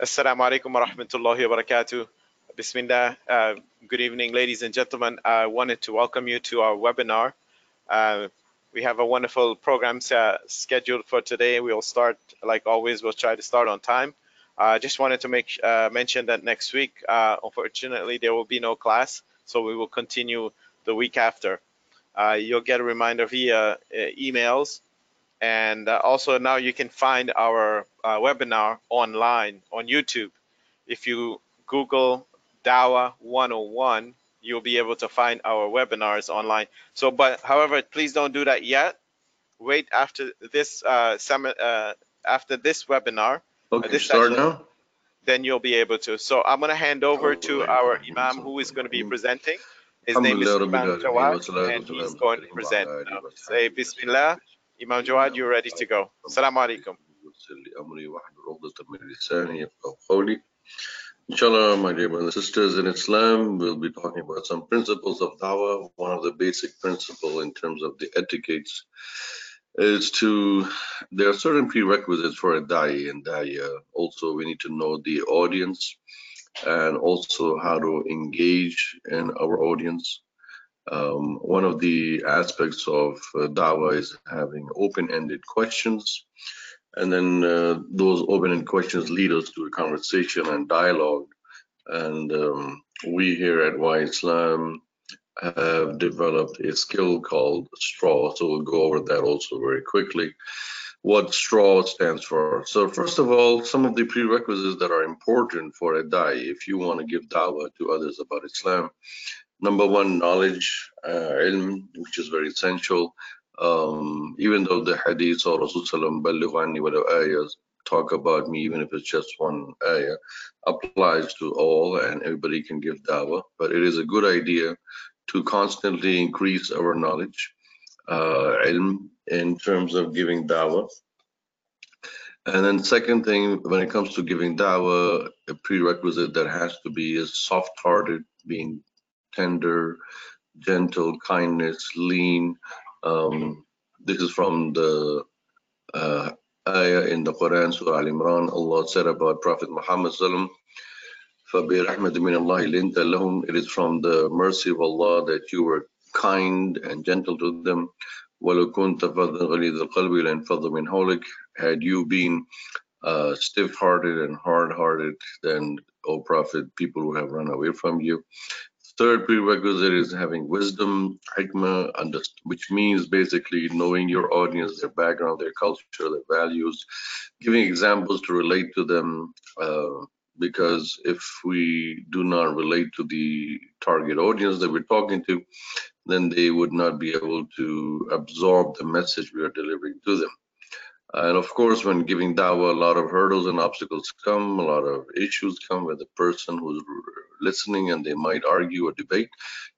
Assalamu alaikum wa rahmatullahi wa barakatuh. Bismillah. Uh, good evening, ladies and gentlemen. I wanted to welcome you to our webinar. Uh, we have a wonderful program uh, scheduled for today. We'll start, like always, we'll try to start on time. I uh, just wanted to make uh, mention that next week, uh, unfortunately, there will be no class, so we will continue the week after. you'll get a reminder via emails and uh, also now you can find our uh, webinar online on YouTube. If you Google Dawah 101, you'll be able to find our webinars online. So, but however, please don't do that yet. Wait after this uh, uh after this webinar. Okay, this start session, now. Then you'll be able to. So I'm going to hand over to our Imam who is going to be presenting. His name is Imam Jawad, and he's going to present now. Say Bismillah. Imam Jawad, you're ready to go. Assalamu alaikum. Inshallah, my dear brothers and sisters in Islam, we'll be talking about some principles of dawah. One of the basic principle in terms of the etiquettes is to, there are certain prerequisites for a da'i and da'iyah. Also, we need to know the audience and also how to engage in our audience. Um, one of the aspects of uh, Dawa is having open-ended questions, and then uh, those open-ended questions lead us to a conversation and dialogue. And um, we here at Why Islam have developed a skill called straw, so we'll go over that also very quickly. What straw stands for. So first of all, some of the prerequisites that are important for a dai, if you want to give dawah to others about Islam, number one, knowledge, uh, ilm, which is very essential. Um, even though the hadith or Rasulullah talk about me, even if it's just one ayah, applies to all and everybody can give dawah. But it is a good idea to constantly increase our knowledge, uh, ilm, in terms of giving dawah. And then second thing, when it comes to giving dawah, a prerequisite that has to be is soft-hearted, being tender, gentle, kindness, lean. Um, this is from the uh, ayah in the Quran, Surah Al Imran. Allah said about Prophet Muhammad Sallam, it is from the mercy of Allah that you were kind and gentle to them. Had you been uh, stiff-hearted and hard-hearted, then, O Prophet, people would have run away from you. Third prerequisite is having wisdom, hikmah, which means basically knowing your audience, their background, their culture, their values, giving examples to relate to them. Uh, because if we do not relate to the target audience that we're talking to, then they would not be able to absorb the message we are delivering to them. And of course, when giving dawah, a lot of hurdles and obstacles come, a lot of issues come with the person who's listening and they might argue or debate.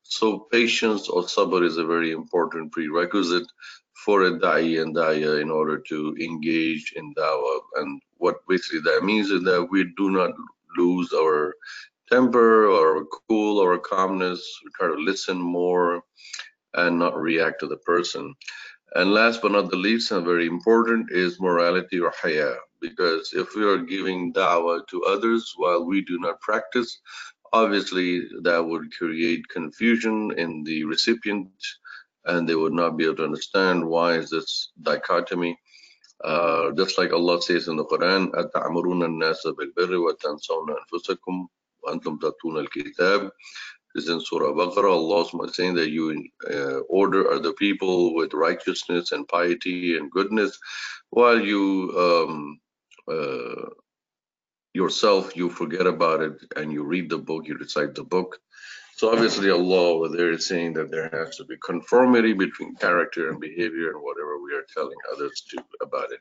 So patience or sabr is a very important prerequisite for a da'i and da'iyah in order to engage in dawah. And what basically that means is that we do not lose our temper or cool or calmness. We try to listen more and not react to the person. And last but not the least, and very important, is morality or haya. Because if we are giving dawah to others while we do not practice, obviously that would create confusion in the recipient, and they would not be able to understand why is this dichotomy. Uh, just like Allah says in the Quran, أَتَأْمُرُونَ النَّاسَ بِالْبِرِّ وَتَنسَوْنَ أَنفُسَكُمْ وَأَنْتُمْ تَطُونَ الْكِتَابَ is in Surah Baqarah. Allah is saying that you uh, order other people with righteousness and piety and goodness, while you um, uh, yourself you forget about it and you read the book, you recite the book. So obviously Allah over there is saying that there has to be conformity between character and behavior and whatever we are telling others to about it.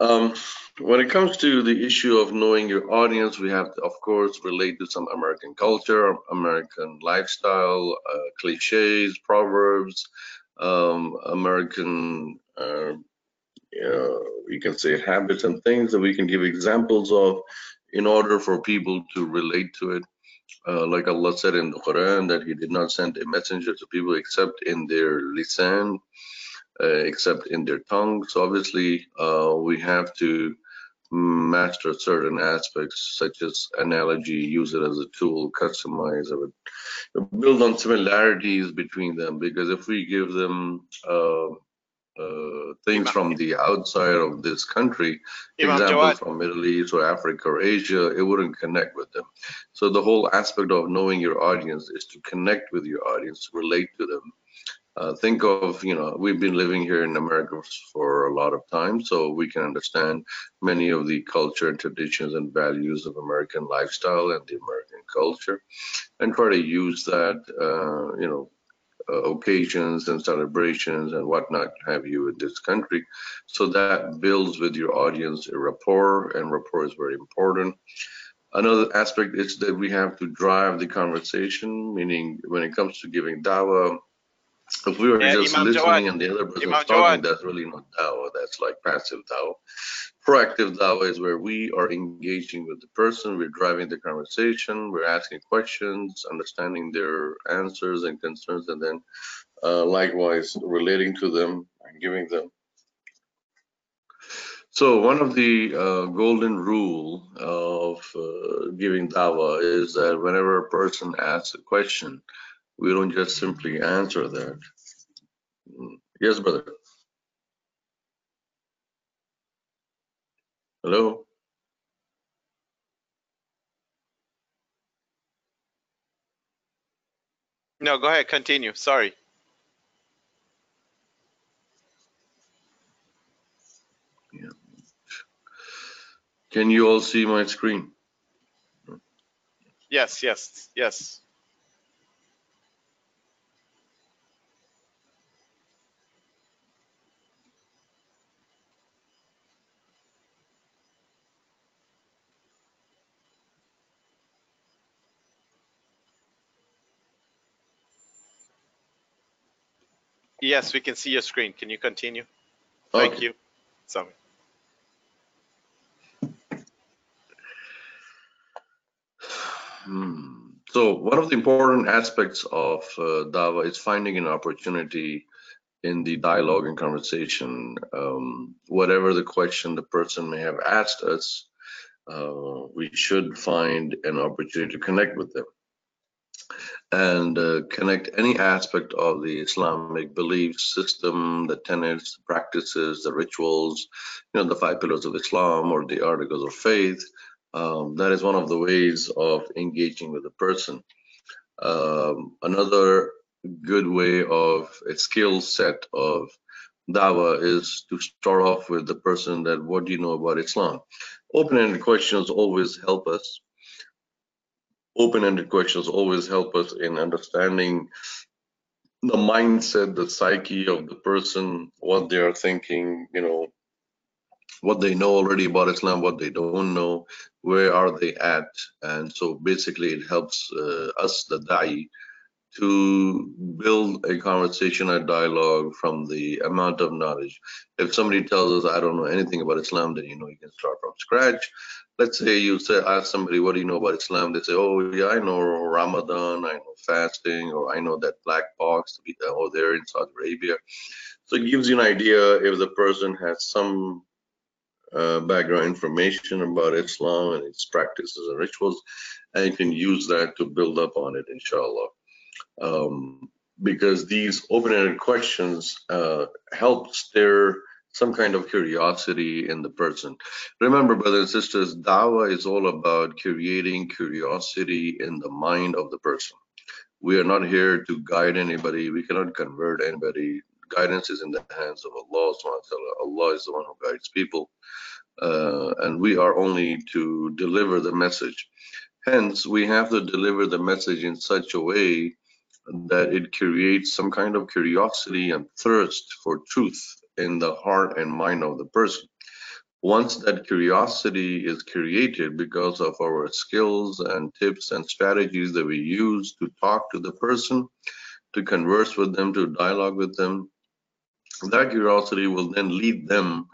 Um, when it comes to the issue of knowing your audience, we have to, of course, relate to some American culture, American lifestyle, uh, cliches, proverbs, um, American, uh, you know you can say habits and things that we can give examples of in order for people to relate to it. Uh, like Allah said in the Quran that He did not send a messenger to people except in their lisan, uh, except in their tongue. So obviously, uh, we have to master certain aspects such as analogy, use it as a tool, customize it, build on similarities between them. Because if we give them uh, uh, things from the outside of this country, example from Middle East or Africa or Asia, it wouldn't connect with them. So the whole aspect of knowing your audience is to connect with your audience, relate to them. Uh, think of, you know, we've been living here in America for a lot of time, so we can understand many of the culture and traditions and values of American lifestyle and the American culture, and try to use that, uh, you know, uh, occasions and celebrations and whatnot have you in this country. So that builds with your audience a rapport, and rapport is very important. Another aspect is that we have to drive the conversation, meaning when it comes to giving dawah, if we were Yeah, just Imam listening Jawad. and the other person Imam is talking, Jawad. that's really not dawah. That's like passive dawah. Proactive dawah is where we are engaging with the person, we're driving the conversation, we're asking questions, understanding their answers and concerns, and then uh, likewise relating to them and giving them. So one of the uh, golden rule of uh, giving dawa is that whenever a person asks a question, we don't just simply answer that. Yes, brother. Hello. No, go ahead, continue. Sorry. Can you all see my screen? Yes, yes, yes. Yes, we can see your screen. Can you continue? Thank you. Sorry. Hmm. So one of the important aspects of uh, Dawa is finding an opportunity in the dialogue and conversation. Um, whatever the question the person may have asked us, uh, we should find an opportunity to connect with them and uh, connect any aspect of the Islamic belief system, the tenets, the practices, the rituals, you know, the five pillars of Islam or the articles of faith. Um, that is one of the ways of engaging with a person. Um, another good way of a skill set of dawa is to start off with the person that what do you know about Islam? Open-ended questions always help us open-ended questions always help us in understanding the mindset, the psyche of the person, what they are thinking, you know, what they know already about Islam, what they don't know, where are they at, and so basically it helps uh, us, the da'i, to build a conversation, a dialogue from the amount of knowledge. If somebody tells us, I don't know anything about Islam, then you know you can start from scratch. Let's say you say, ask somebody, what do you know about Islam? They say, oh, yeah, I know Ramadan, I know fasting, or I know that black box over there in Saudi Arabia. So it gives you an idea if the person has some uh, background information about Islam and its practices and rituals, and you can use that to build up on it, inshallah um, because these open-ended questions uh, help stir some kind of curiosity in the person. Remember, brothers and sisters, dawah is all about creating curiosity in the mind of the person. We are not here to guide anybody. We cannot convert anybody. Guidance is in the hands of Allah. Allah is the one who guides people. Uh, and we are only to deliver the message. Hence, we have to deliver the message in such a way that it creates some kind of curiosity and thirst for truth in the heart and mind of the person. Once that curiosity is created because of our skills and tips and strategies that we use to talk to the person, to converse with them, to dialogue with them, that curiosity will then lead them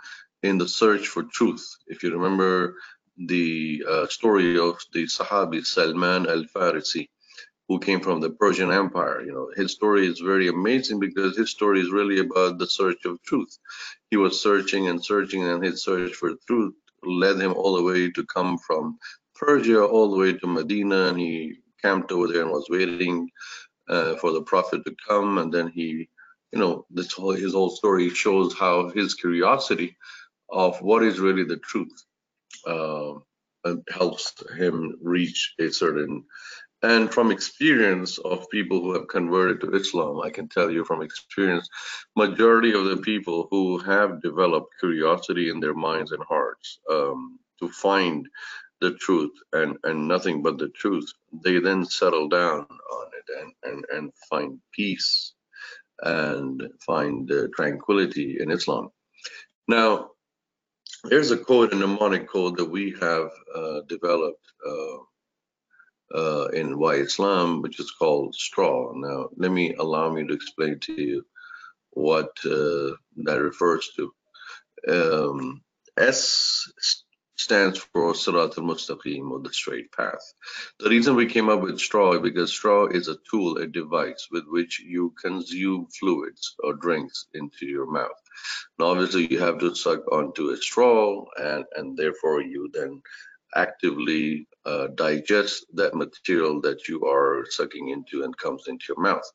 in the search for truth. If you remember the uh, story of the Sahabi Salman al-Farisi, who came from the Persian Empire. You know, his story is very amazing because his story is really about the search of truth. He was searching and searching, and his search for truth led him all the way to come from Persia all the way to Medina, and he camped over there and was waiting uh, for the Prophet to come. And then he, you know, this whole his whole story shows how his curiosity of what is really the truth uh, helps him reach a certain and from experience of people who have converted to Islam, I can tell you from experience, majority of the people who have developed curiosity in their minds and hearts um, to find the truth and, and nothing but the truth, they then settle down on it and, and, and find peace and find uh, tranquility in Islam. Now, there's a code, a mnemonic code that we have uh, developed uh, uh, in Why Islam, which is called straw. Now, let me allow me to explain to you what uh, that refers to. Um, S stands for Sirat al-Mustaqim or the straight path. The reason we came up with straw is because straw is a tool, a device with which you consume fluids or drinks into your mouth. Now, obviously, you have to suck onto a straw, and, and therefore you then actively uh, digest that material that you are sucking into and comes into your mouth.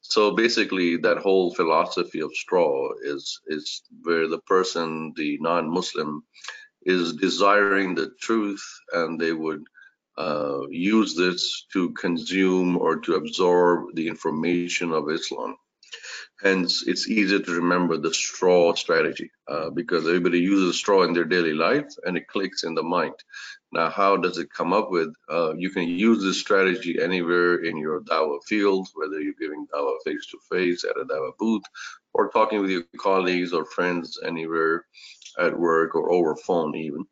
So basically, that whole philosophy of straw is is where the person, the non-Muslim, is desiring the truth, and they would uh, use this to consume or to absorb the information of Islam. Hence, it's easier to remember the straw strategy uh, because everybody uses straw in their daily life and it clicks in the mind. Now, how does it come up with? Uh, you can use this strategy anywhere in your Dawa field, whether you're giving Dawa face to face at a Dawa booth or talking with your colleagues or friends anywhere at work or over phone even.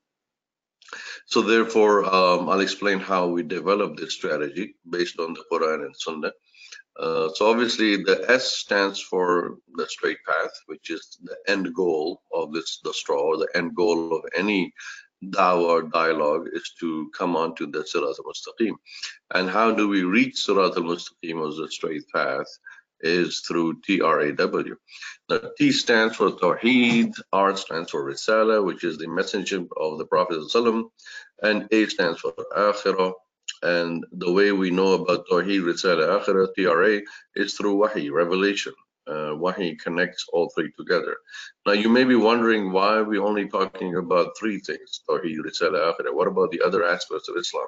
So therefore, um, I'll explain how we develop this strategy based on the Quran and Sunnah. Uh, so obviously the S stands for the straight path, which is the end goal of this, the straw, the end goal of any dawah or dialogue is to come onto the Sirat al-Mustaqim. And how do we reach Sirat al-Mustaqim as the straight path? Is through TRAW. The T stands for Tawheed, R stands for Risala, which is the messenger of the Prophet and A stands for Akhirah, and the way we know about Tawheed, Risala, Akhirah, TRA is through Wahi, revelation. Uh, he connects all three together. Now you may be wondering why are we only talking about three things, Tawheed, Akhirah. What about the other aspects of Islam?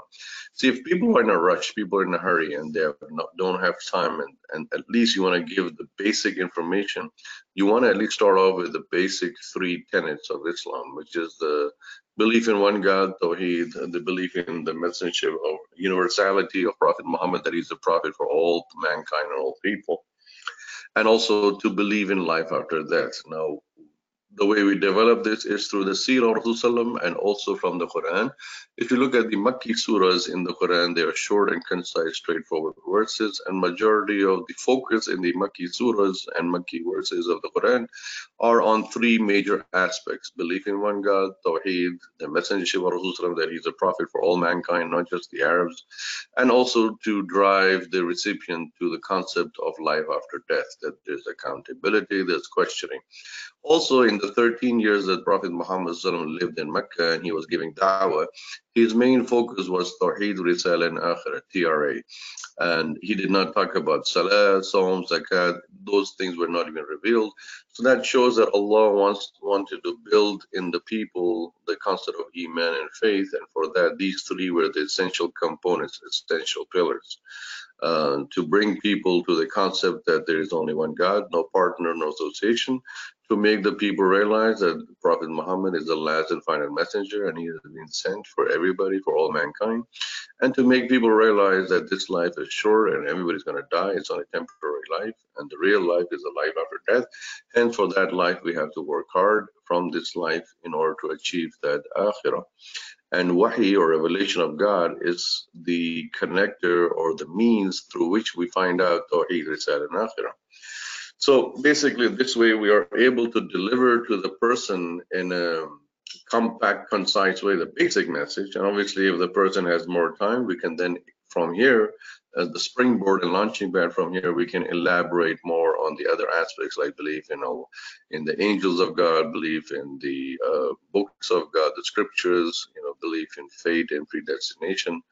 See, if people are in a rush, people are in a hurry and they not, don't have time and, and at least you want to give the basic information, you want to at least start off with the basic three tenets of Islam, which is the belief in one God, Tawheed, the belief in the messenger of universality of Prophet Muhammad, that he's the prophet for all mankind and all people, and also to believe in life after death. Now, the way we develop this is through the Seerah of Rasulullah and also from the Quran. If you look at the Makki surahs in the Quran, they are short and concise, straightforward verses, and majority of the focus in the Makki surahs and Makki verses of the Quran are on three major aspects: belief in one God, Tawheed, the messengership of Rasulullah, that he's a prophet for all mankind, not just the Arabs, and also to drive the recipient to the concept of life after death, that there's accountability, there's questioning. Also, in 13 years that Prophet Muhammad lived in Mecca and he was giving da'wah, his main focus was Tawheed, Risal, and Akhirah, TRA. And he did not talk about Salah, Sawm, Zakat, those things were not even revealed. So that shows that Allah wants wanted to build in the people the concept of Iman and faith. And for that, these three were the essential components, essential pillars. Uh, to bring people to the concept that there is only one God, no partner, no association, to make the people realize that Prophet Muhammad is the last and final messenger and he has been sent for everybody, for all mankind, and to make people realize that this life is short and everybody's going to die. It's only temporary life, and the real life is a life after death. And for that life, we have to work hard from this life in order to achieve that akhirah. And wahi or revelation of God is the connector or the means through which we find out Tawheed, Risal, and Akhirah. So basically, this way we are able to deliver to the person in a compact, concise way the basic message. And obviously, if the person has more time, we can then from here, as the springboard and launching pad from here, we can elaborate more on the other aspects like belief in all, in the angels of God, belief in the uh, books of God, the scriptures, you know, belief in fate and predestination,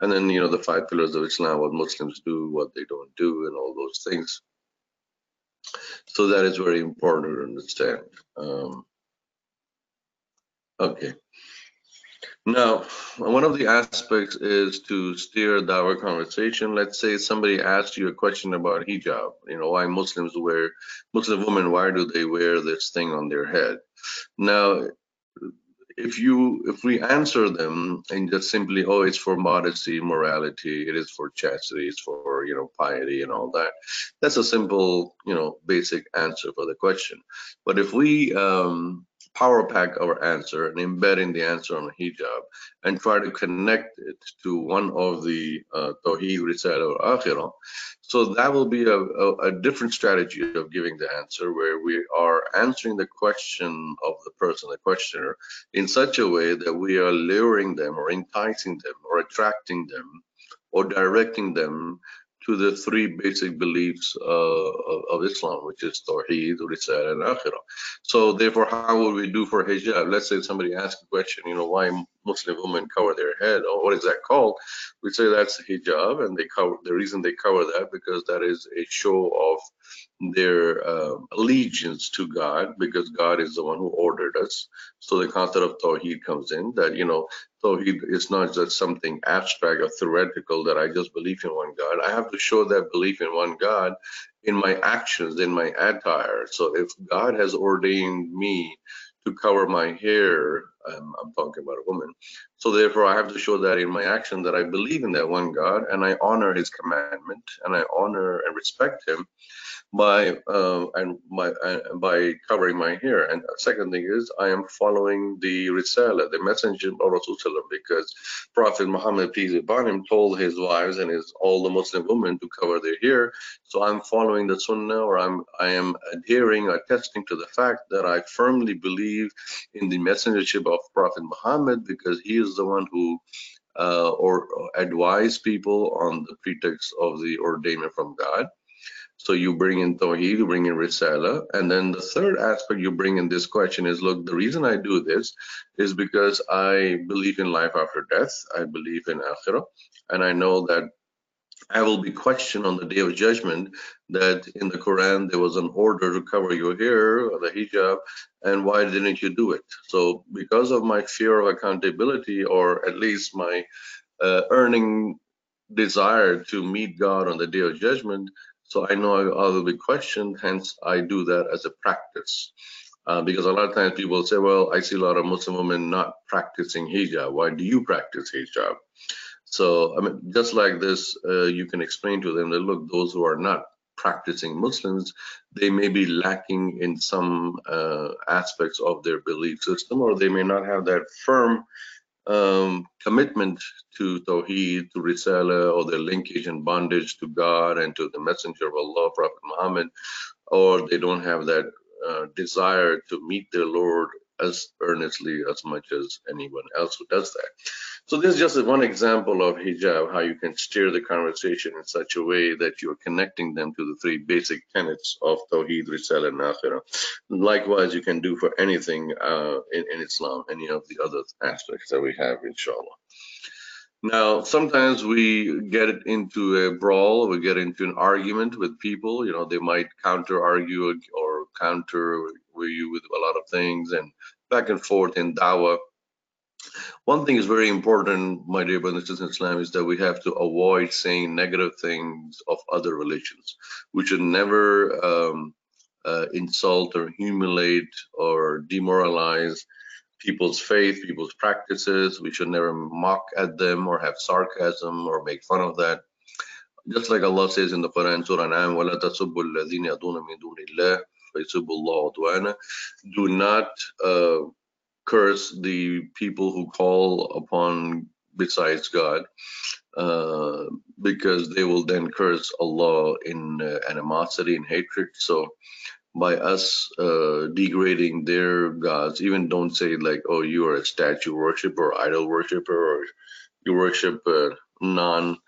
and then you know the five pillars of Islam, what Muslims do, what they don't do, and all those things. So that is very important to understand. Um, okay. Now, one of the aspects is to steer our conversation. Let's say somebody asks you a question about hijab. You know, why Muslims wear, Muslim women, why do they wear this thing on their head? Now, if you if we answer them and just simply oh it's for modesty morality it is for chastity it's for you know piety and all that that's a simple you know basic answer for the question. But if we um, power pack our answer and embed in the answer on hijab and try to connect it to one of the uh, Tawheed, Risala, or Akhirah. So that will be a, a, a, different strategy of giving the answer where we are answering the question of the person, the questioner, in such a way that we are luring them or enticing them or attracting them or directing them to the three basic beliefs uh, of, Islam, which is Tawheed, Risala, and Akhirah. So therefore, how would we do for hijab? Let's say somebody asks a question, you know, why Muslim women cover their head, or what is that called? We say that's hijab, and they cover the reason they cover that because that is a show of their uh, allegiance to God, because God is the one who ordered us. So the concept of Tawheed comes in that you know Tawheed is not just something abstract or theoretical that I just believe in one God. I have to show that belief in one God in my actions, in my attire. So if God has ordained me to cover my hair, I'm talking about a woman. So therefore, I have to show that in my action that I believe in that one God and I honor His commandment and I honor and respect Him by uh, and my uh, by covering my hair. And second thing is I am following the risala, the messenger of Rasulullah, because Prophet Muhammad peace upon him told his wives and his all the Muslim women to cover their hair. So I'm following the sunnah, or I'm I am adhering, attesting to the fact that I firmly believe in the messengership of Prophet Muhammad because he is the one who uh, or advise people on the pretext of the ordainment from God. So you bring in Tawheed, you bring in Risala. And then the third aspect you bring in this question is, look, the reason I do this is because I believe in life after death. I believe in Akhirah. And I know that I will be questioned on the day of judgment that in the Quran there was an order to cover your hair the hijab, and why didn't you do it? So because of my fear of accountability, or at least my uh, earning desire to meet God on the day of judgment, so I know I, will be questioned, hence I do that as a practice. Uh, because a lot of times people say, well, I see a lot of Muslim women not practicing hijab. Why do you practice hijab? So, I mean, just like this, uh, you can explain to them that, look, those who are not practicing Muslims, they may be lacking in some uh, aspects of their belief system, or they may not have that firm um, commitment to Tawheed, to Risala, or their linkage and bondage to God and to the Messenger of Allah, Prophet Muhammad, or they don't have that uh, desire to meet their Lord as earnestly as much as anyone else who does that. So this is just one example of hijab, how you can steer the conversation in such a way that you're connecting them to the three basic tenets of Tawheed, Risala, and Akhirah. Likewise, you can do for anything uh, in, in Islam, any of the other aspects that we have, inshallah. Now, sometimes we get into a brawl, we get into an argument with people. You know, they might counter argue or counter you with a lot of things and back and forth in dawah. One thing is very important, my dear brothers and sisters in Islam, is that we have to avoid saying negative things of other religions. We should never um, uh, insult or humiliate or demoralize people's faith, people's practices. We should never mock at them or have sarcasm or make fun of that. Just like Allah says in the Quran, Surah An'am, وَلَا تَسُبُّوا الَّذِينَ يَدُونَ مِن دُونِ اللَّهِ فَيَسُبُّوا اللَّهَ عُدْوَانًا Do not uh, curse the people who call upon besides God, uh, because they will then curse Allah in uh, animosity and hatred. So by us uh, degrading their gods, even don't say like, oh, you are a statue worshiper or idol worshiper or you worship non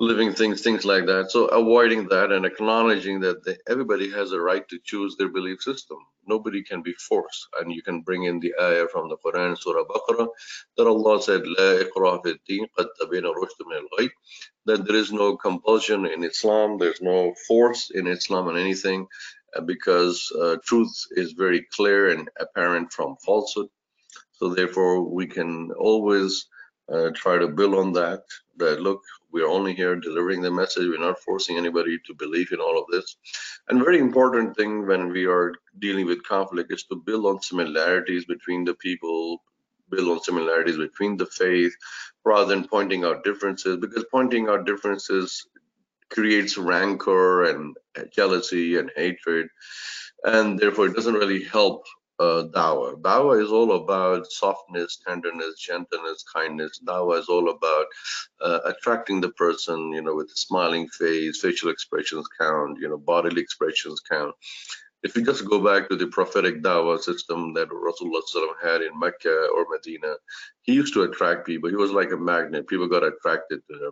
living things, things like that. So avoiding that and acknowledging that they, everybody has a right to choose their belief system. Nobody can be forced. And you can bring in the ayah from the Quran, Surah Baqarah, that Allah said, لا إكراه في الدين قد تبين الرشد من الغي. That there is no compulsion in Islam, there's no force in Islam and anything, uh, because uh, truth is very clear and apparent from falsehood. So therefore, we can always uh, try to build on that. That look, we're only here delivering the message. We're not forcing anybody to believe in all of this. And very important thing when we are dealing with conflict is to build on similarities between the people, build on similarities between the faith, rather than pointing out differences. Because pointing out differences creates rancor and jealousy and hatred, and therefore it doesn't really help uh, dawa. Dawa is all about softness, tenderness, gentleness, kindness. Dawa is all about uh, attracting the person, you know, with a smiling face, facial expressions count, you know, bodily expressions count. If you just go back to the prophetic dawa system that Rasulullah had in Mecca or Medina, he used to attract people. He was like a magnet. People got attracted to him.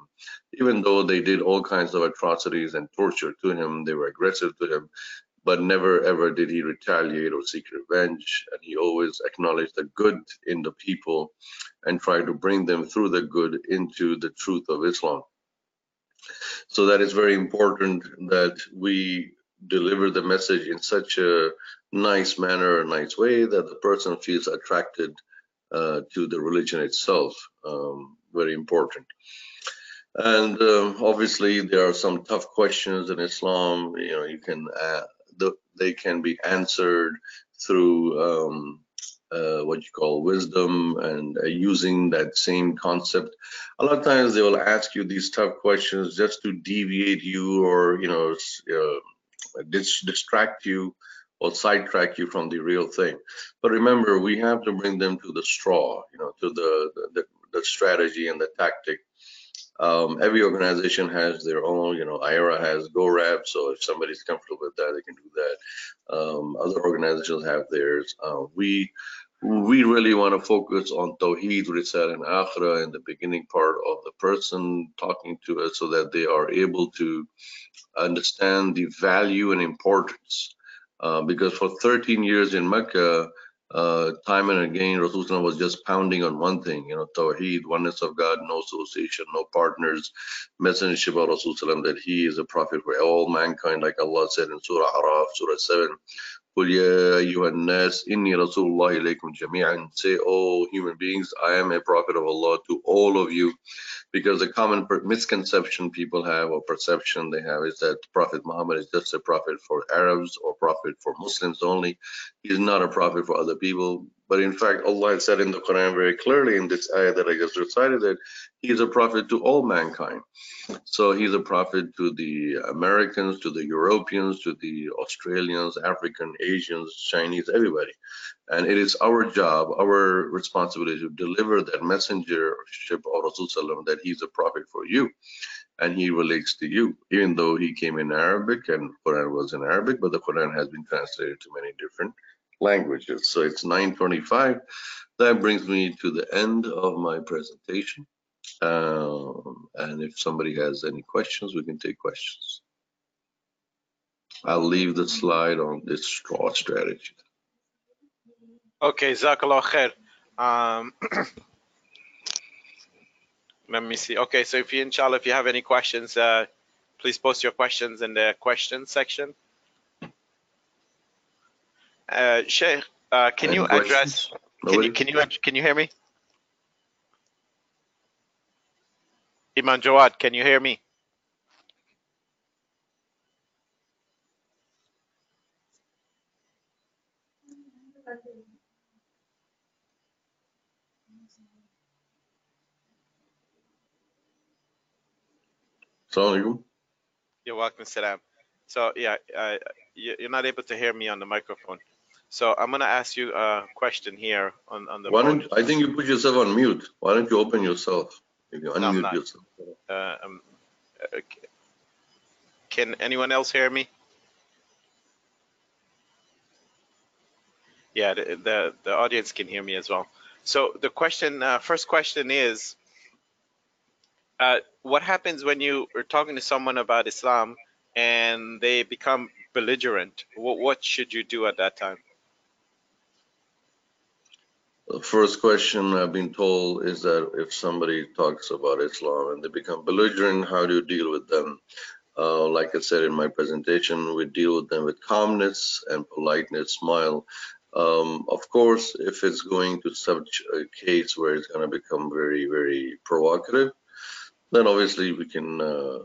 Even though they did all kinds of atrocities and torture to him, they were aggressive to him but never ever did he retaliate or seek revenge. And he always acknowledged the good in the people and tried to bring them through the good into the truth of Islam. So that is very important that we deliver the message in such a nice manner, a nice way that the person feels attracted uh, to the religion itself. Um, very important. And um, obviously, there are some tough questions in Islam. You know, you can uh, the, they can be answered through um, uh, what you call wisdom and uh, using that same concept. A lot of times they will ask you these tough questions just to deviate you or you know uh, dis distract you or sidetrack you from the real thing. But remember, we have to bring them to the straw, you know, to the the, the strategy and the tactic um, every organization has their own, you know, IRA has GoRap, so if somebody's comfortable with that, they can do that. Um, other organizations have theirs. Uh, we we really want to focus on Tawheed, Risal, and Akhira in the beginning part of the person talking to us so that they are able to understand the value and importance. Uh, because for 13 years in Mecca, uh, time and again, Rasulullah was just pounding on one thing, you know, Tawheed, oneness of God, no association, no partners, messengership of Rasulullah, that he is a prophet for all mankind, like Allah said in Surah Araf, Surah 7, قل يا أيها الناس إني رسول الله إليكم جميعا say all human beings I am a prophet of Allah to all of you because the common misconception people have or perception they have is that Prophet Muhammad is just a prophet for Arabs or prophet for Muslims only he's not a prophet for other people but in fact, Allah said in the Quran very clearly in this ayah that I just recited that He is a prophet to all mankind. So He's a prophet to the Americans, to the Europeans, to the Australians, African, Asians, Chinese, everybody. And it is our job, our responsibility to deliver that messengership of Rasulullah that He's a prophet for you and he relates to you, even though he came in Arabic and Quran was in Arabic, but the Quran has been translated to many different languages. So it's 9.25. That brings me to the end of my presentation. Um, and if somebody has any questions, we can take questions. I'll leave the slide on this straw strategy. Okay, Zakallah khair. Um, let me see. Okay, so if you, inshallah, if you have any questions, uh, please post your questions in the questions section. Uh, Sheikh, uh, can you address? Can you, can you can you hear me? Imam Jawad, can you hear me? Assalamu You're welcome, Salam. So yeah, uh, you're not able to hear me on the microphone. So I'm gonna ask you a question here on, on the. Why don't I think you put yourself on mute? Why don't you open yourself? If you unmute no, yourself. Uh, um, okay. Can anyone else hear me? Yeah, the, the, the audience can hear me as well. So the question, uh, first question is, uh, what happens when you are talking to someone about Islam and they become belligerent? What, what should you do at that time? The first question I've been told is that if somebody talks about Islam and they become belligerent, how do you deal with them? Uh, like I said in my presentation, we deal with them with calmness and politeness, smile. Um, of course, if it's going to such a case where it's going to become very, very provocative, then obviously we can uh,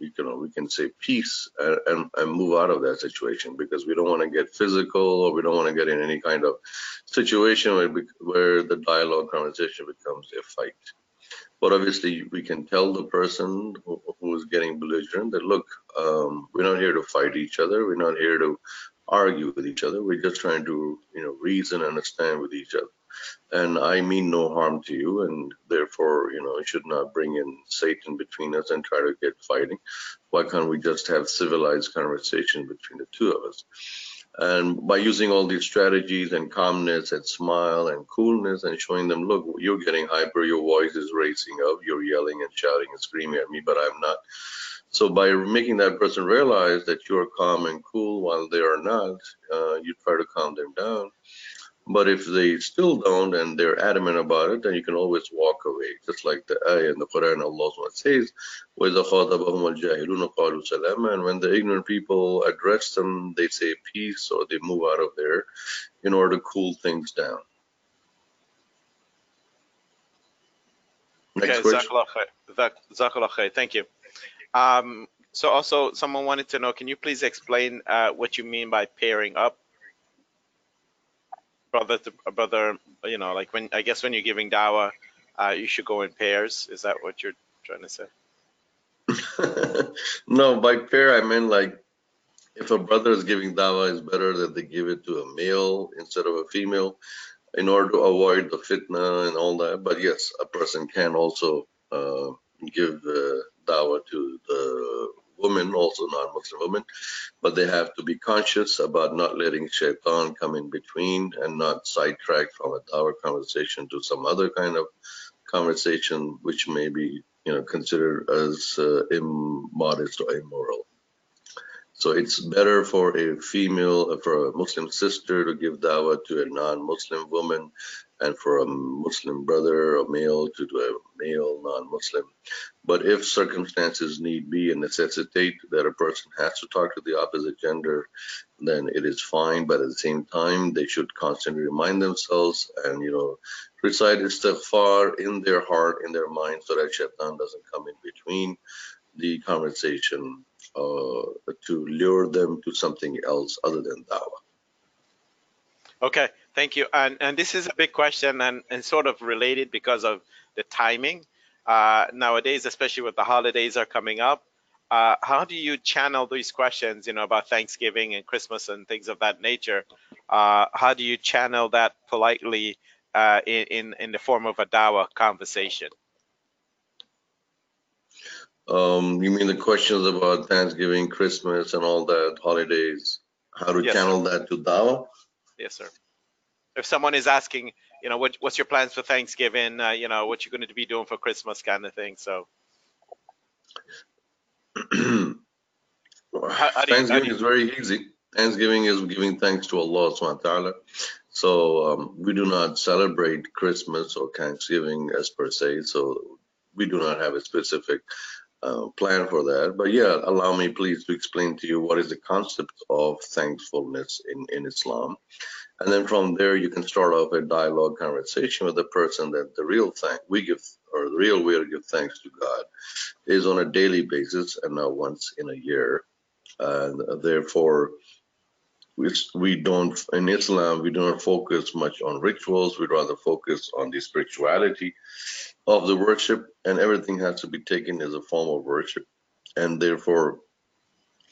we can we can say peace and, and, and move out of that situation because we don't want to get physical or we don't want to get in any kind of situation where where the dialogue conversation becomes a fight. But obviously, we can tell the person who, who is getting belligerent that look, um, we're not here to fight each other. We're not here to argue with each other. We're just trying to, you know, reason, and understand with each other and I mean no harm to you, and therefore, you know, should not bring in Satan between us and try to get fighting. Why can't we just have civilized conversation between the two of us? And by using all these strategies and calmness and smile and coolness and showing them, look, you're getting hyper, your voice is racing up, you're yelling and shouting and screaming at me, but I'm not. So by making that person realize that you're calm and cool while they are not, uh, you try to calm them down but if they still don't and they're adamant about it, then you can always walk away. Just like the ayah in the Quran, Allah says, وَإِذَا خَاطَبَهُمُ الْجَاهِلُونَ قَالُوا سَلَامًا And when the ignorant people address them, they say peace or they move out of there in order to cool things down. Next okay, question. Thank you. Um, so also someone wanted to know, can you please explain uh, what you mean by pairing up? Brother to brother, you know, like when I guess when you're giving dawa, uh, you should go in pairs. Is that what you're trying to say? no, by pair I mean like if a brother is giving dawa, it's better that they give it to a male instead of a female in order to avoid the fitna and all that. But yes, a person can also uh, give uh, dawa to the women, also non-Muslim women, but they have to be conscious about not letting shaitan come in between and not sidetrack from a dawah conversation to some other kind of conversation which may be you know considered as uh, immodest or immoral. So it's better for a female, for a Muslim sister to give dawah to a non-Muslim woman and for a Muslim brother a male to do a male non-Muslim. But if circumstances need be and necessitate that a person has to talk to the opposite gender, then it is fine. But at the same time, they should constantly remind themselves and, you know, recite istighfar in their heart, in their mind, so that shaitan doesn't come in between the conversation uh, to lure them to something else other than dawah. Okay, thank you. And and this is a big question and, and sort of related because of the timing. Uh, nowadays, especially with the holidays are coming up, uh, how do you channel these questions, you know, about Thanksgiving and Christmas and things of that nature? Uh, how do you channel that politely uh, in, in the form of a dawa conversation? Um, you mean the questions about Thanksgiving, Christmas, and all that holidays? How to yes, channel sir. that to dawa? Yes, sir. If someone is asking, you know, what, what's your plans for Thanksgiving? Uh, you know, what you're going to be doing for Christmas, kind of thing. So. how, how Thanksgiving you, is very easy. Thanksgiving is giving thanks to Allah subhanahu wa ta'ala. So um, we do not celebrate Christmas or Thanksgiving as per se. So we do not have a specific uh, plan for that. But yeah, allow me please to explain to you what is the concept of thankfulness in, in Islam. And then from there, you can start off a dialogue conversation with the person that the real thing we give, or the real way to give thanks to God is on a daily basis and not once in a year. And therefore, we, we don't, in Islam, we do not focus much on rituals. We'd rather focus on the spirituality of the worship, and everything has to be taken as a form of worship. And therefore,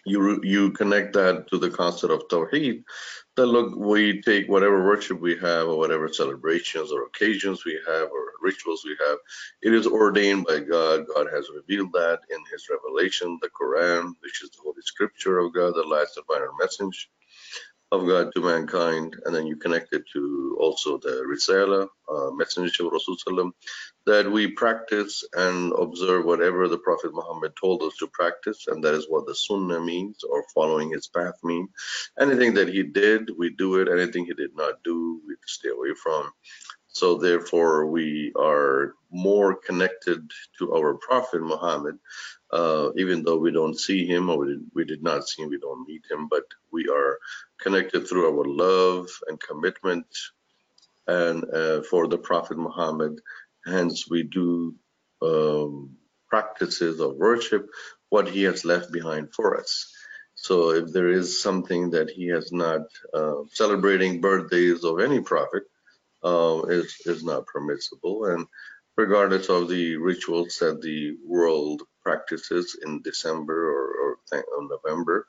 you you connect that to the concept of Tawheed, that look, we take whatever worship we have or whatever celebrations or occasions we have or rituals we have, it is ordained by God. God has revealed that in his revelation, the Quran, which is the holy scripture of God, the last divine message. Of God to mankind, and then you connect it to also the Risala, uh, messenger of Rasulullah, that we practice and observe whatever the Prophet Muhammad told us to practice, and that is what the Sunnah means, or following his path means. Anything that he did, we do it. Anything he did not do, we stay away from. So therefore, we are more connected to our Prophet Muhammad, uh, even though we don't see him or we did, we did not see him, we don't meet him, but we are connected through our love and commitment and uh, for the Prophet Muhammad. Hence, we do um, practices of worship, what he has left behind for us. So if there is something that he has not uh, celebrating birthdays of any prophet, uh, is is not permissible. And regardless of the rituals that the world practices in December or, or November,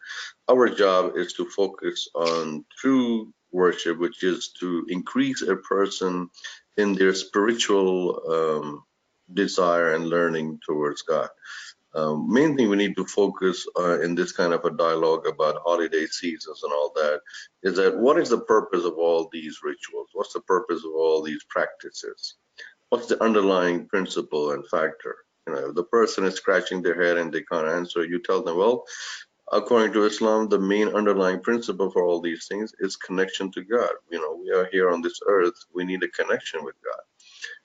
our job is to focus on true worship, which is to increase a person in their spiritual um, desire and learning towards God. Um, main thing we need to focus uh, in this kind of a dialogue about holiday seasons and all that is that what is the purpose of all these rituals? What's the purpose of all these practices? What's the underlying principle and factor? You know, if the person is scratching their head and they can't answer, you tell them, well, according to Islam, the main underlying principle for all these things is connection to God. You know, we are here on this earth, we need a connection with God.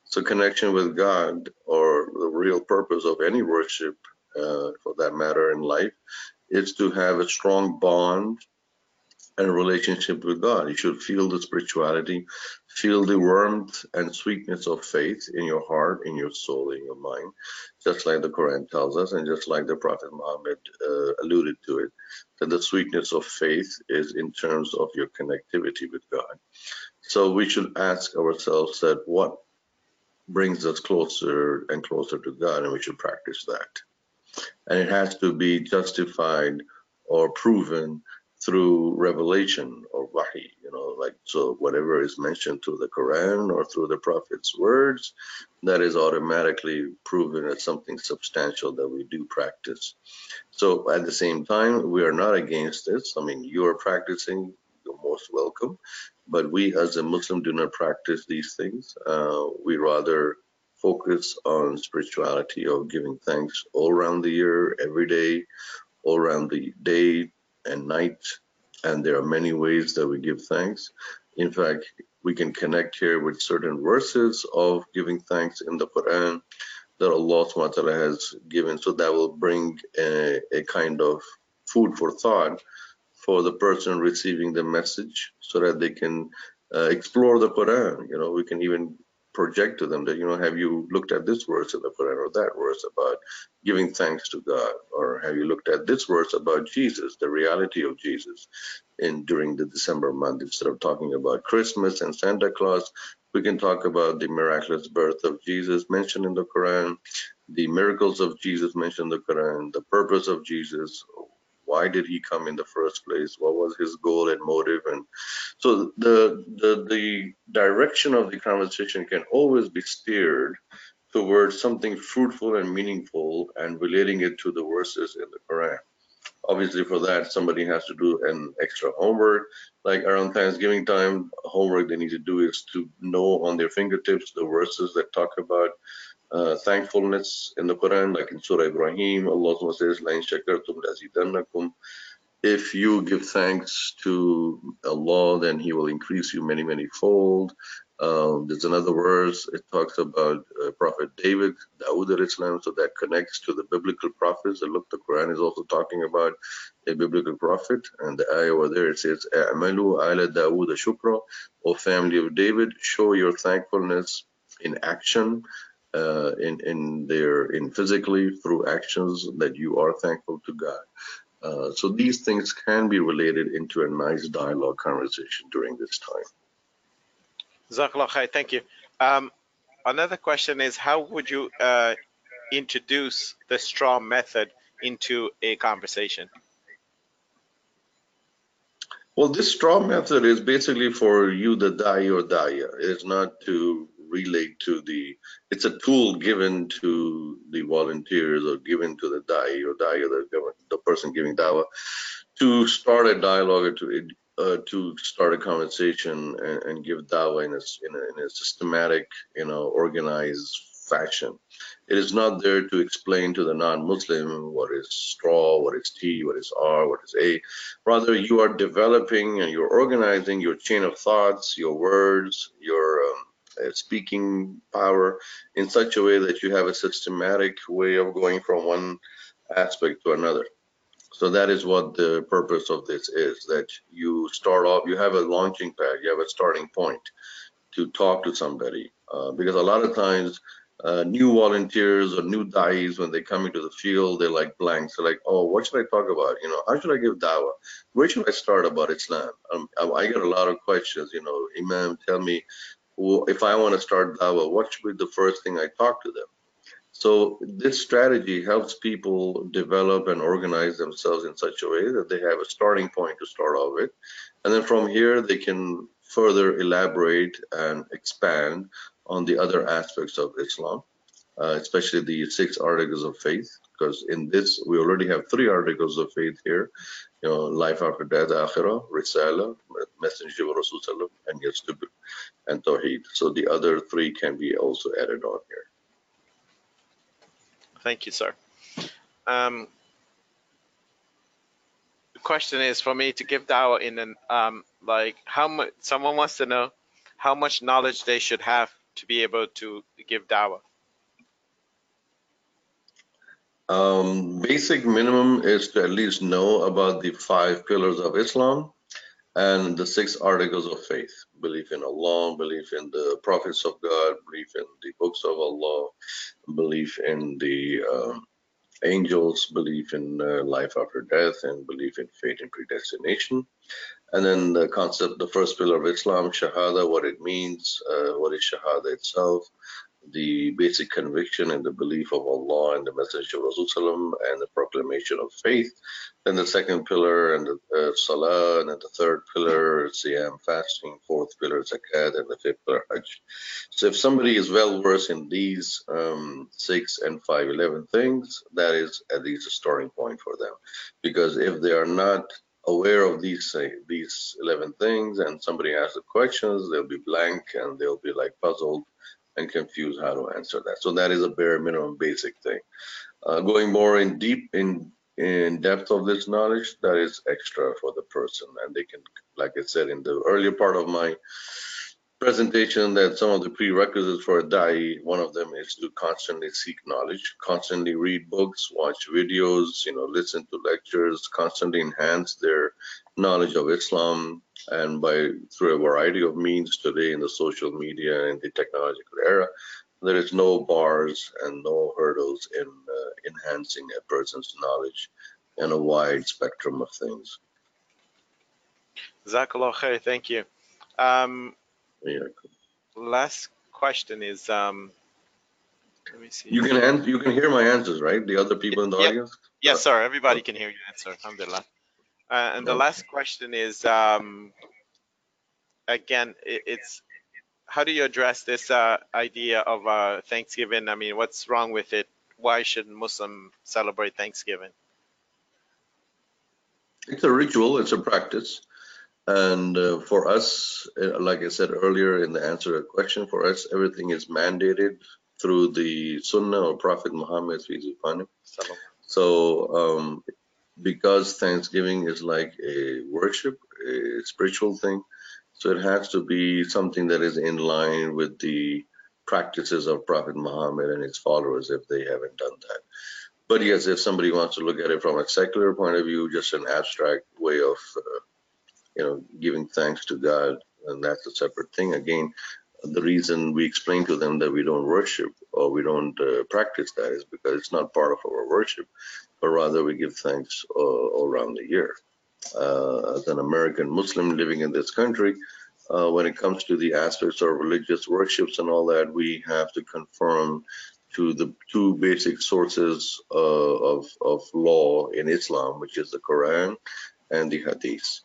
So connection with God or the real purpose of any worship uh, for that matter in life, is to have a strong bond and relationship with God. You should feel the spirituality, feel the warmth and sweetness of faith in your heart, in your soul, in your mind, just like the Quran tells us, and just like the Prophet Muhammad uh, alluded to it, that the sweetness of faith is in terms of your connectivity with God. So we should ask ourselves that what brings us closer and closer to God, and we should practice that and it has to be justified or proven through revelation or wahi, you know, like so whatever is mentioned through the Quran or through the Prophet's words, that is automatically proven as something substantial that we do practice. So at the same time, we are not against this. I mean, you are practicing, you're most welcome, but we as a Muslim do not practice these things. Uh, we rather focus on spirituality of giving thanks all around the year, every day, all around the day and night. And there are many ways that we give thanks. In fact, we can connect here with certain verses of giving thanks in the Quran that Allah SWT has given. So that will bring a, a kind of food for thought for the person receiving the message so that they can uh, explore the Quran. You know, we can even project to them that, you know, have you looked at this verse in the Quran or that verse about giving thanks to God? Or have you looked at this verse about Jesus, the reality of Jesus in during the December month? Instead of talking about Christmas and Santa Claus, we can talk about the miraculous birth of Jesus mentioned in the Quran, the miracles of Jesus mentioned in the Quran, the purpose of Jesus, why did he come in the first place? What was his goal and motive? And so the the the direction of the conversation can always be steered towards something fruitful and meaningful and relating it to the verses in the quran. Obviously for that somebody has to do an extra homework. Like around thanksgiving time homework they need to do is to know on their fingertips the verses that talk about uh, thankfulness in the Quran, like in Surah Ibrahim, Allah says, If you give thanks to Allah, then He will increase you many, many fold. Um, there's another verse. It talks about uh, Prophet David, Dawood al-Islam. So that connects to the biblical prophets. And look, the Quran is also talking about a biblical prophet. And the ayah over there, it says, "A'malu ala Dawood shukra." O family of David, show your thankfulness in action uh, in in their in physically through actions that you are thankful to God. Uh, so these things can be related into a nice dialogue conversation during this time. Thank you. Um, another question is how would you uh, introduce the straw method into a conversation? Well, this straw method is basically for you, the da'i or daya. It's not to relate to the, it's a tool given to the volunteers or given to the da'i or da'i or the, the person giving dawah to start a dialogue or to uh, to start a conversation and, and give dawah in a, in a, in a systematic, you know, organized fashion. It is not there to explain to the non-Muslim what is straw, what is T, what is R, what is A. Rather, you are developing and you're organizing your chain of thoughts, your words, your um, speaking power in such a way that you have a systematic way of going from one aspect to another. So that is what the purpose of this is, that you start off, you have a launching pad, you have a starting point to talk to somebody. Uh, because a lot of times uh, new volunteers or new dais, when they come into the field, they're like blanks. They're like, oh, what should I talk about? You know, how should I give dawah? Where should I start about Islam? Um, I get a lot of questions, you know, Imam, tell me, if I want to start dawah, what should be the first thing I talk to them? So this strategy helps people develop and organize themselves in such a way that they have a starting point to start off with. And then from here, they can further elaborate and expand on the other aspects of Islam, uh, especially the six articles of faith, because in this, we already have three articles of faith here, you know, life after death, akhirah, risala, messenger of Rasul and yastubr, and tawheed. So the other three can be also added on here. Thank you, sir. Um, the question is for me to give dawah in an um, like how much someone wants to know how much knowledge they should have to be able to give dawah. Um, basic minimum is to at least know about the five pillars of Islam and the six articles of faith belief in Allah, belief in the prophets of God, belief in the books of Allah, belief in the um, angels, belief in uh, life after death, and belief in fate and predestination. And then the concept, the first pillar of Islam, Shahada, what it means, uh, what is Shahada itself, the basic conviction and the belief of Allah and the message of Rasulullah and the proclamation of faith. Then the second pillar and the uh, Salah, and then the third pillar, is Siyam, fasting, fourth pillar, Zakat, and the fifth pillar, Hajj. So if somebody is well versed in these um, six and five, eleven things, that is at least a starting point for them. Because if they are not aware of these these 11 things and somebody asks the questions they'll be blank and they'll be like puzzled and confused how to answer that. So that is a bare minimum basic thing. Uh, going more in deep in in depth of this knowledge, that is extra for the person, and they can, like I said in the earlier part of my presentation, that some of the prerequisites for a da'i, one of them is to constantly seek knowledge, constantly read books, watch videos, you know, listen to lectures, constantly enhance their knowledge of Islam, and by through a variety of means today in the social media and the technological era, there is no bars and no hurdles in uh, enhancing a person's knowledge in a wide spectrum of things. Jazakallah khair, thank you. Um, yeah. Last question is, um, let me see. You can answer, you can hear my answers, right? The other people in the yeah. audience? Yes, sir. Everybody can hear you answer. Alhamdulillah. Uh, and the last question is, um, again, it, it's how do you address this uh, idea of uh, Thanksgiving? I mean, what's wrong with it? Why should Muslim celebrate Thanksgiving? It's a ritual. It's a practice. And uh, for us, uh, like I said earlier in the answer to the question, for us, everything is mandated through the Sunnah or Prophet Muhammad. So um, because Thanksgiving is like a worship, a spiritual thing, so it has to be something that is in line with the practices of Prophet Muhammad and his followers if they haven't done that. But yes, if somebody wants to look at it from a secular point of view, just an abstract way of, uh, you know, giving thanks to God, and that's a separate thing. Again, the reason we explain to them that we don't worship or we don't uh, practice that is because it's not part of our worship, but rather we give thanks uh, all around the year. Uh, as an American Muslim living in this country, uh, when it comes to the aspects of religious worships and all that, we have to conform to the two basic sources uh, of, of law in Islam, which is the Quran and the Hadith.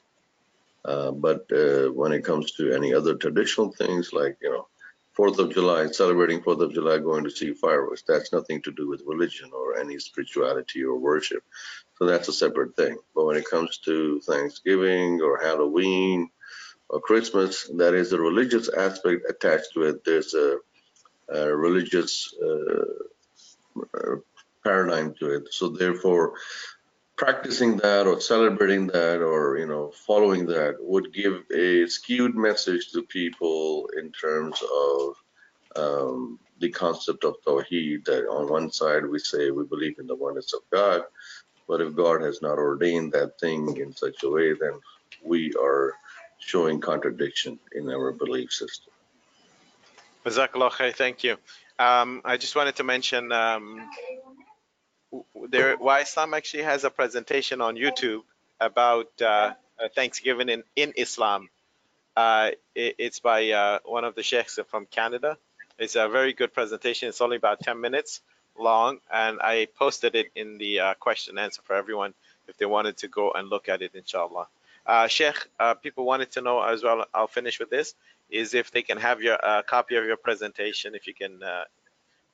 Uh, but uh, when it comes to any other traditional things like, you know, Fourth of July, celebrating Fourth of July, going to see fireworks. That's nothing to do with religion or any spirituality or worship. So that's a separate thing. But when it comes to Thanksgiving or Halloween or Christmas, that is a religious aspect attached to it. There's a, a religious uh, paradigm to it. So therefore, practicing that or celebrating that or you know following that would give a skewed message to people in terms of um, the concept of tawheed that on one side we say we believe in the oneness of god but if god has not ordained that thing in such a way then we are showing contradiction in our belief system thank you. Um, I just wanted to mention um, there, why Islam actually has a presentation on YouTube about uh, Thanksgiving in, in Islam. Uh, it, it's by uh, one of the sheikhs from Canada. It's a very good presentation. It's only about 10 minutes long, and I posted it in the uh, question and answer for everyone if they wanted to go and look at it, inshallah. Uh, Sheikh, uh, people wanted to know as well, I'll finish with this, is if they can have your copy of your presentation, if you can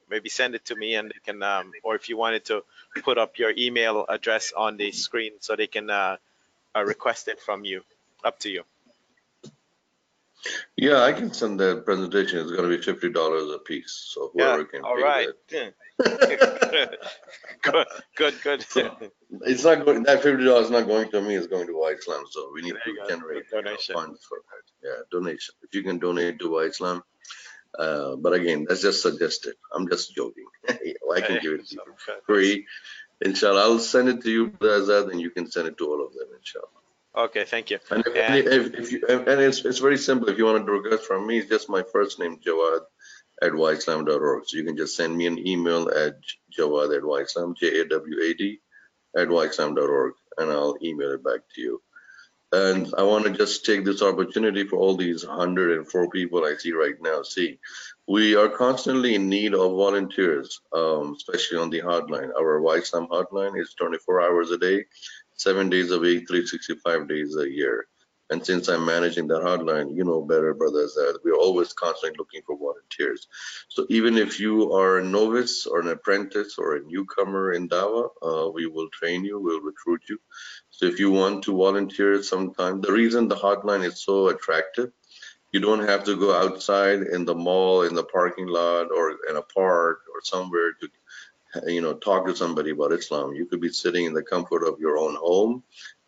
maybe send it to me and they can, um, or if you wanted to put up your email address on the screen so they can uh, uh, request it from you. Up to you. Yeah, I can send that presentation. It's going to be fifty dollars a piece. So whoever Yeah, can. all pay right. that. good, good, good. It's not going. That fifty dollars is not going to me. It's going to WhyIslam. So we need There to generate you know, funds for that. Yeah, donation. If you can donate to WhyIslam. Uh, but again, that's just suggested. I'm just joking. I can give it to you free. Inshallah, I'll send it to you, Azad, and you can send it to all of them, inshallah. Okay, thank you. And if, And- if, if you, and it's, it's very simple. If you want to request from me, it's just my first name, Jawad at whyislam.org. So you can just send me an email at jawad at whiteislam, J-A-W-A-D, at and I'll email it back to you. And I want to just take this opportunity for all these 104 people I see right now. See, we are constantly in need of volunteers, um, especially on the hotline. Our Islam hotline is 24 hours a day, seven days a week, 365 days a year. And since I'm managing that hotline, you know better, brothers, that we're always constantly looking for volunteers. So even if you are a novice or an apprentice or a newcomer in Dawa, uh, we will train you, we'll recruit you. So if you want to volunteer sometime, the reason the hotline is so attractive, you don't have to go outside in the mall, in the parking lot, or in a park or somewhere to, you know, talk to somebody about Islam. You could be sitting in the comfort of your own home.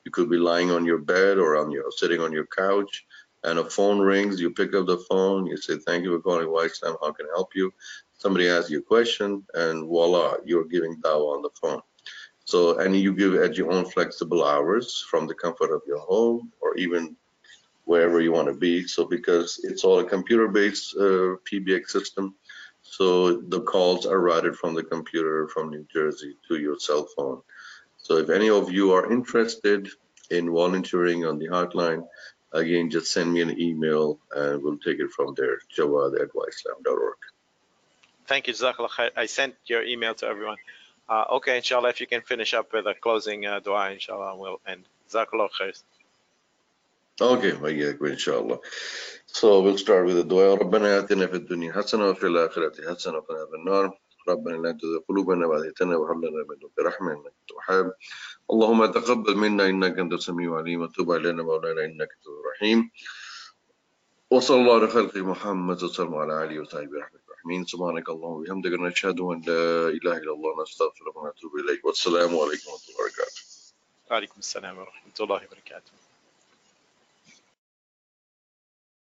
You could be lying on your bed or on your sitting on your couch, and a phone rings. You pick up the phone. You say, "Thank you for calling Islam. How can I help you?" Somebody asks you a question, and voila, you're giving dawah on the phone. So, and you give at your own flexible hours from the comfort of your home or even wherever you want to be. So, because it's all a computer-based uh, PBX system, so the calls are routed from the computer from New Jersey to your cell phone. So, if any of you are interested in volunteering on the hotline, again, just send me an email and we'll take it from there. Jawad at whiteislam.org. Thank you, Jazakallah khair. I sent your email to everyone. Uh, okay, inshallah, if you can finish up with a closing uh, dua, inshallah, we'll end. Jazakallah khair. Okay, وإياكم إن شاء الله. So we'll start with the dua. ربنا آتنا في الدنيا حسنة وفي الآخرة حسنة وقنا عذاب النار. ربنا لا تزغ قلوبنا بعد إذ وهب لنا من لدنك رحمة إنك أنت الوهاب. اللهم تقبل منا إنك أنت السميع العليم وتب علينا مولانا إنك أنت الرحيم. وصلى الله على خلق محمد وسلم على آله وصحبه ورحمة الرحمين سبحانك اللهم وبحمدك نشهد أن لا إله إلا الله نستغفرك ونتوب إليك والسلام عليكم ورحمة الله وبركاته. Assalam wa rahmatullahi wa barakatuh.